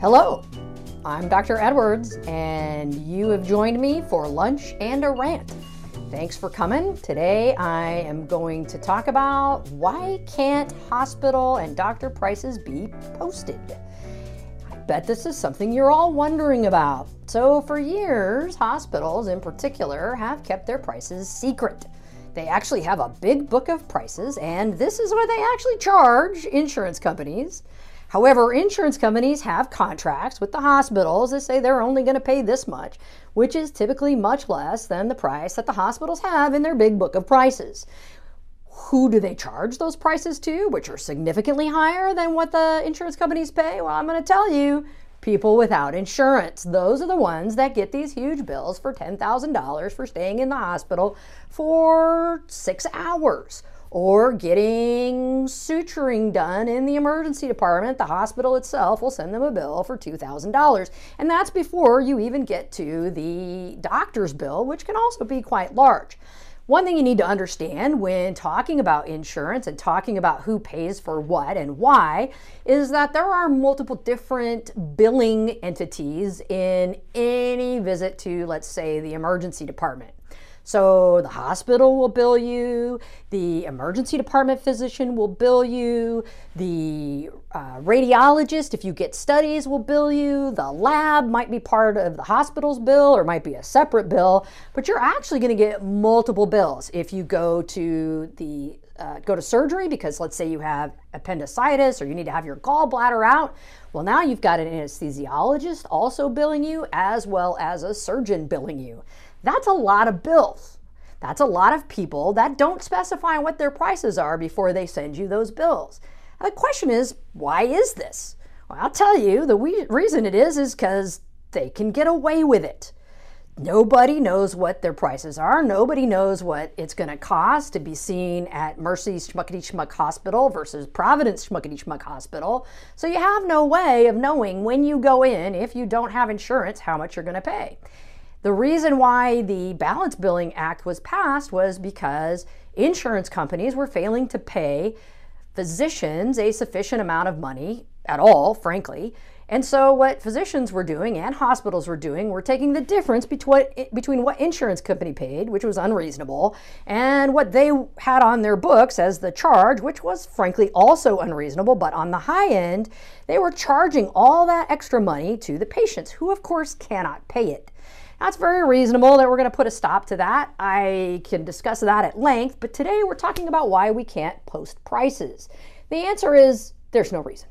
Hello, I'm Dr. Edwards, and you have joined me for lunch and a rant. Thanks for coming. Today I am going to talk about why can't hospital and doctor prices be posted? I bet this is something you're all wondering about. So, for years, hospitals in particular have kept their prices secret. They actually have a big book of prices, and this is what they actually charge insurance companies. However, insurance companies have contracts with the hospitals that say they're only going to pay this much, which is typically much less than the price that the hospitals have in their big book of prices. Who do they charge those prices to, which are significantly higher than what the insurance companies pay? Well, I'm going to tell you people without insurance. Those are the ones that get these huge bills for $10,000 for staying in the hospital for six hours or getting suturing done in the emergency department, the hospital itself will send them a bill for $2,000. And that's before you even get to the doctor's bill, which can also be quite large. One thing you need to understand when talking about insurance and talking about who pays for what and why is that there are multiple different billing entities in any visit to, let's say, the emergency department. So the hospital will bill you, the emergency department physician will bill you, the uh, radiologist, if you get studies, will bill you, the lab might be part of the hospital's bill or might be a separate bill, but you're actually going to get multiple bills if you go to the uh, go to surgery because let's say you have appendicitis or you need to have your gallbladder out. Well, now you've got an anesthesiologist also billing you as well as a surgeon billing you. That's a lot of bills. That's a lot of people that don't specify what their prices are before they send you those bills. the question is, why is this? Well, I'll tell you, the reason it is is because they can get away with it. Nobody knows what their prices are. Nobody knows what it's going to cost to be seen at Mercy Schmuckety Schmuck Hospital versus Providence Schmuckety Schmuck Hospital. So you have no way of knowing when you go in, if you don't have insurance, how much you're going to pay. The reason why the Balance Billing Act was passed was because insurance companies were failing to pay physicians a sufficient amount of money at all, frankly. And so, what physicians were doing and hospitals were doing were taking the difference between, between what insurance company paid, which was unreasonable, and what they had on their books as the charge, which was frankly also unreasonable. But on the high end, they were charging all that extra money to the patients, who, of course, cannot pay it. That's very reasonable that we're going to put a stop to that. I can discuss that at length, but today we're talking about why we can't post prices. The answer is there's no reason.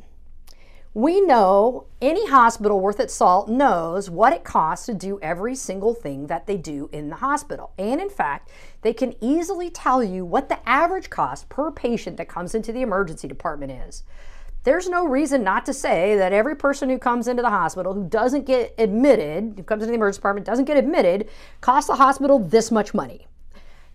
We know any hospital worth its salt knows what it costs to do every single thing that they do in the hospital. And in fact, they can easily tell you what the average cost per patient that comes into the emergency department is there's no reason not to say that every person who comes into the hospital who doesn't get admitted, who comes into the emergency department, doesn't get admitted, costs the hospital this much money.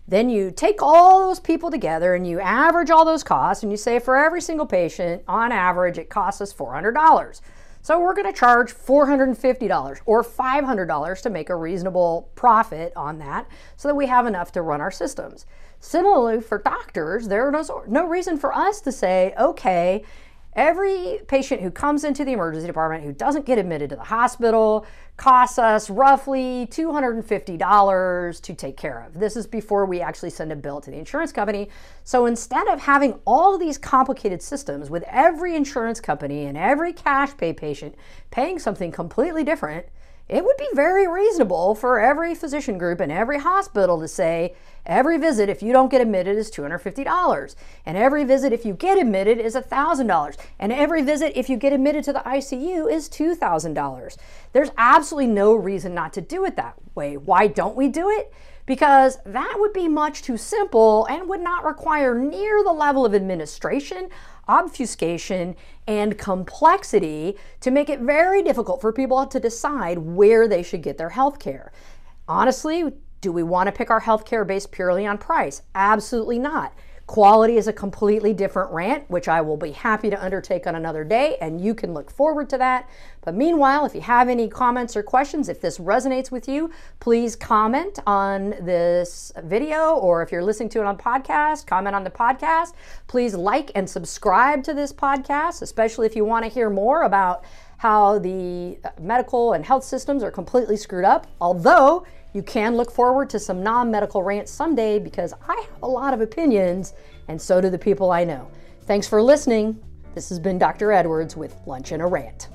Then you take all those people together and you average all those costs and you say for every single patient, on average, it costs us $400. So we're going to charge $450 or $500 to make a reasonable profit on that so that we have enough to run our systems. Similarly, for doctors, there's no reason for us to say, okay, Every patient who comes into the emergency department who doesn't get admitted to the hospital costs us roughly $250 to take care of. This is before we actually send a bill to the insurance company. So instead of having all of these complicated systems with every insurance company and every cash pay patient paying something completely different, it would be very reasonable for every physician group and every hospital to say every visit, if you don't get admitted, is $250. And every visit, if you get admitted, is $1,000. And every visit, if you get admitted to the ICU, is $2,000. There's absolutely no reason not to do it that way. Why don't we do it? Because that would be much too simple and would not require near the level of administration obfuscation, and complexity to make it very difficult for people to decide where they should get their health care. Honestly, do we want to pick our health care based purely on price? Absolutely not. Quality is a completely different rant, which I will be happy to undertake on another day, and you can look forward to that. But meanwhile, if you have any comments or questions, if this resonates with you, please comment on this video, or if you're listening to it on podcast, comment on the podcast. Please like and subscribe to this podcast, especially if you want to hear more about how the uh, medical and health systems are completely screwed up, although you can look forward to some non medical rants someday because I have a lot of opinions, and so do the people I know. Thanks for listening. This has been Dr. Edwards with Lunch and a Rant.